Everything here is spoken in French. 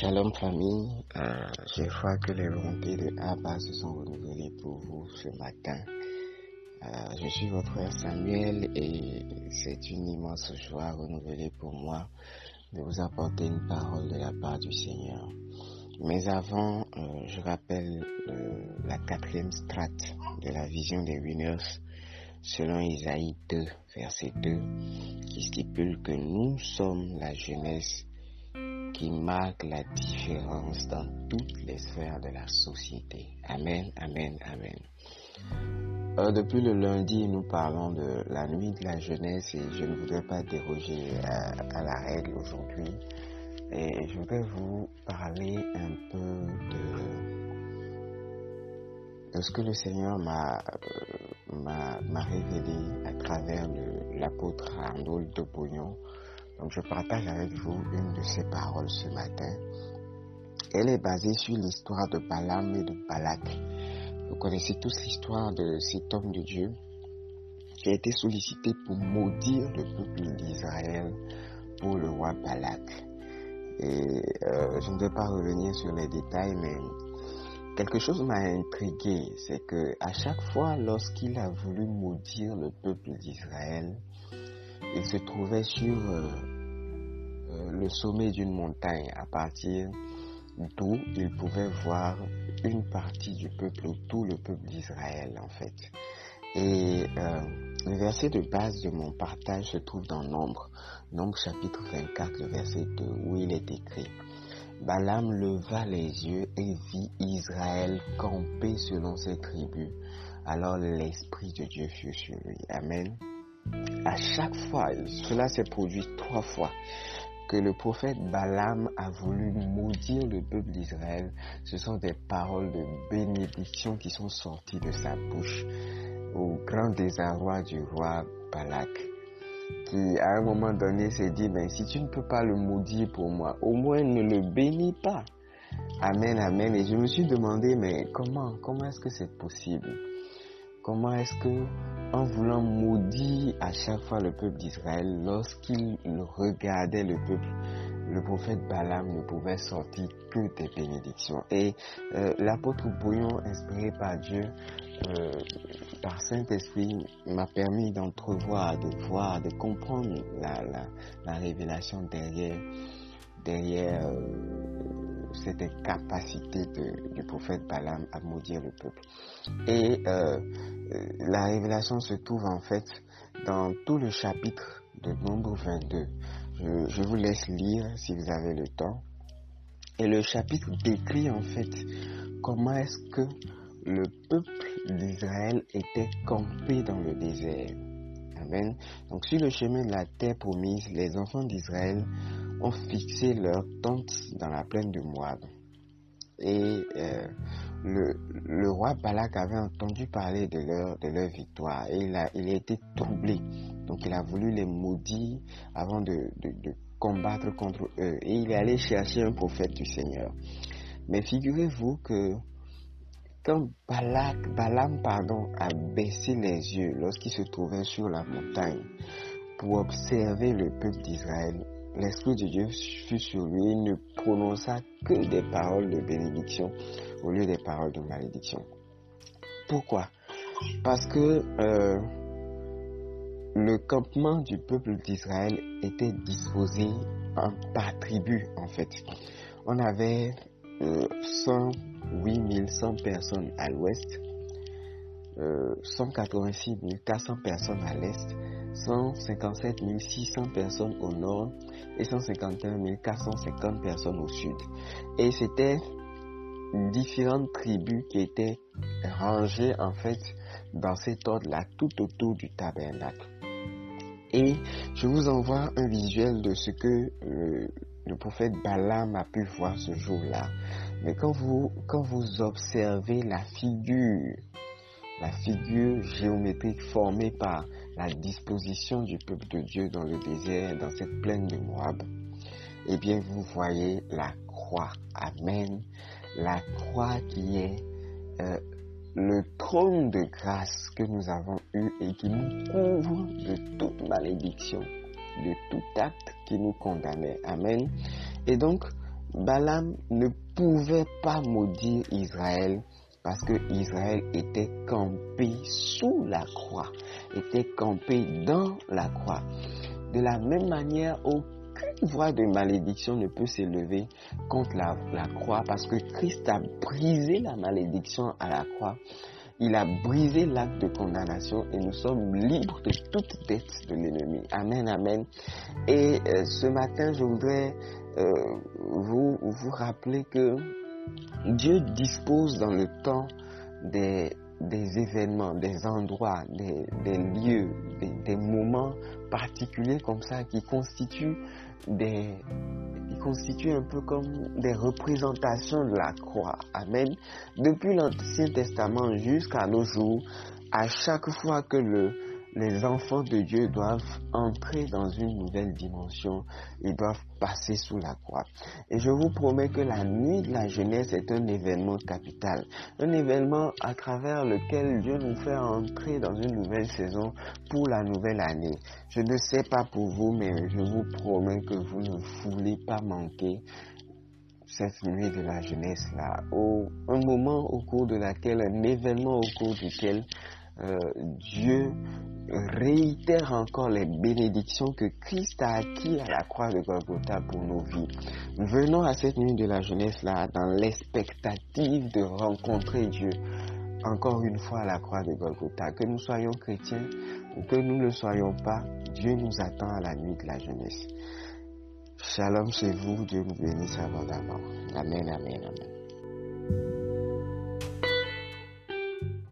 Shalom famille, euh, je crois que les volontés de Abba se sont renouvelées pour vous ce matin. Euh, je suis votre frère Samuel et c'est une immense joie renouvelée pour moi de vous apporter une parole de la part du Seigneur. Mais avant, euh, je rappelle la quatrième strate de la vision des winners selon Isaïe 2, verset 2, qui stipule que nous sommes la jeunesse qui marque la différence dans toutes les sphères de la société. Amen, amen, amen. Euh, depuis le lundi, nous parlons de la nuit de la jeunesse et je ne voudrais pas déroger à, la règle aujourd'hui. Et je voudrais vous parler un peu de, ce que le Seigneur m'a euh, révélé à travers l'apôtre Arnold de Bouillon donc je partage avec vous une de ces paroles ce matin. Elle est basée sur l'histoire de Balaam et de Balak. Vous connaissez tous l'histoire de cet homme de Dieu qui a été sollicité pour maudire le peuple d'Israël pour le roi Balak. Et euh, je ne vais pas revenir sur les détails, mais quelque chose m'a intrigué, c'est que à chaque fois lorsqu'il a voulu maudire le peuple d'Israël, il se trouvait sur euh, euh, le sommet d'une montagne à partir d'où il pouvait voir une partie du peuple, tout le peuple d'Israël en fait. Et euh, le verset de base de mon partage se trouve dans Nombre, Nombre chapitre 24, le verset 2, où il est écrit Balaam leva les yeux et vit Israël camper selon ses tribus. Alors l'Esprit de Dieu fut sur lui. Amen à chaque fois, cela s'est produit trois fois, que le prophète Balaam a voulu maudire le peuple d'Israël, ce sont des paroles de bénédiction qui sont sorties de sa bouche au grand désarroi du roi Balak, qui à un moment donné s'est dit, mais si tu ne peux pas le maudire pour moi, au moins ne le bénis pas. Amen, amen. Et je me suis demandé, mais comment, comment est-ce que c'est possible Comment est-ce que en voulant maudire à chaque fois le peuple d'Israël, lorsqu'il regardait le peuple, le prophète Balaam ne pouvait sortir que des bénédictions. Et euh, l'apôtre Bouillon, inspiré par Dieu, euh, par Saint-Esprit, m'a permis d'entrevoir, de voir, de comprendre la, révélation derrière, derrière euh, cette capacité du prophète Balaam à maudire le peuple. Et euh, la révélation se trouve en fait dans tout le chapitre de Nombre 22. Je, vous laisse lire si vous avez le temps. Et le chapitre décrit en fait comment est-ce que le peuple d'Israël était campé dans le désert. Amen. Donc sur le chemin de la terre promise, les enfants d'Israël ont fixé leur tente dans la plaine de Moab. Et euh, le, roi Balak avait entendu parler de leur, de leur victoire et il a, été troublé. Donc il a voulu les maudire avant de, de, combattre contre eux. Et il est allé chercher un prophète du Seigneur. Mais figurez-vous que quand Balak, Balaam pardon, a baissé les yeux lorsqu'il se trouvait sur la montagne pour observer le peuple d'Israël, l'Esprit de Dieu fut sur lui et ne prononça que des paroles de bénédiction au lieu des paroles de malédiction. Pourquoi? Parce que euh, le campement du peuple d'Israël était disposé en, par tribu en fait. On avait euh, 108 100 personnes à l'ouest, euh, 186 400 personnes à l'est, 157 600 personnes au nord et 151 450 personnes au sud. Et c'était différentes tribus qui étaient rangées en fait dans cet ordre-là tout autour du tabernacle. Et je vous envoie un visuel de ce que le, le prophète Balaam a pu voir ce jour-là. Mais quand vous, quand vous observez la figure, la figure géométrique formée par la disposition du peuple de Dieu dans le désert, dans cette plaine de Moab, eh bien vous voyez la croix. Amen la croix qui est euh, le trône de grâce que nous avons eu et qui nous couvre de toute malédiction, de tout acte qui nous condamnait. Amen. Et donc, Balaam ne pouvait pas maudire Israël parce que Israël était campé sous la croix, était campé dans la croix. De la même manière, aucune voix de malédiction ne peut s'élever contre la, croix parce que Christ a brisé la malédiction à la croix. Il a brisé l'acte de condamnation et nous sommes libres de toute dette de l'ennemi. Amen, amen. Et euh, ce matin, je voudrais euh, vous, vous rappeler que Dieu dispose dans le temps des, des événements, des endroits, des, lieux, des, des, moments particuliers comme ça qui constituent des qui constituent un peu comme des représentations de la croix. Amen. Depuis l'Ancien Testament jusqu'à nos jours, à chaque fois que le les enfants de Dieu doivent entrer dans une nouvelle dimension, ils doivent passer sous la croix. Et je vous promets que la nuit de la jeunesse est un événement capital, un événement à travers lequel Dieu nous fait entrer dans une nouvelle saison pour la nouvelle année. Je ne sais pas pour vous, mais je vous promets que vous ne voulez pas manquer cette nuit de la jeunesse là, un moment au cours de laquelle, un événement au cours duquel euh, Dieu réitère encore les bénédictions que Christ a acquis à la croix de Golgotha pour nos vies. Venons à cette nuit de la jeunesse là dans l'expectative de rencontrer Dieu encore une fois à la croix de Golgotha. Que nous soyons chrétiens ou que nous ne soyons pas, Dieu nous attend à la nuit de la jeunesse. Shalom chez vous, Dieu nous bénisse abondamment. Amen, amen, amen.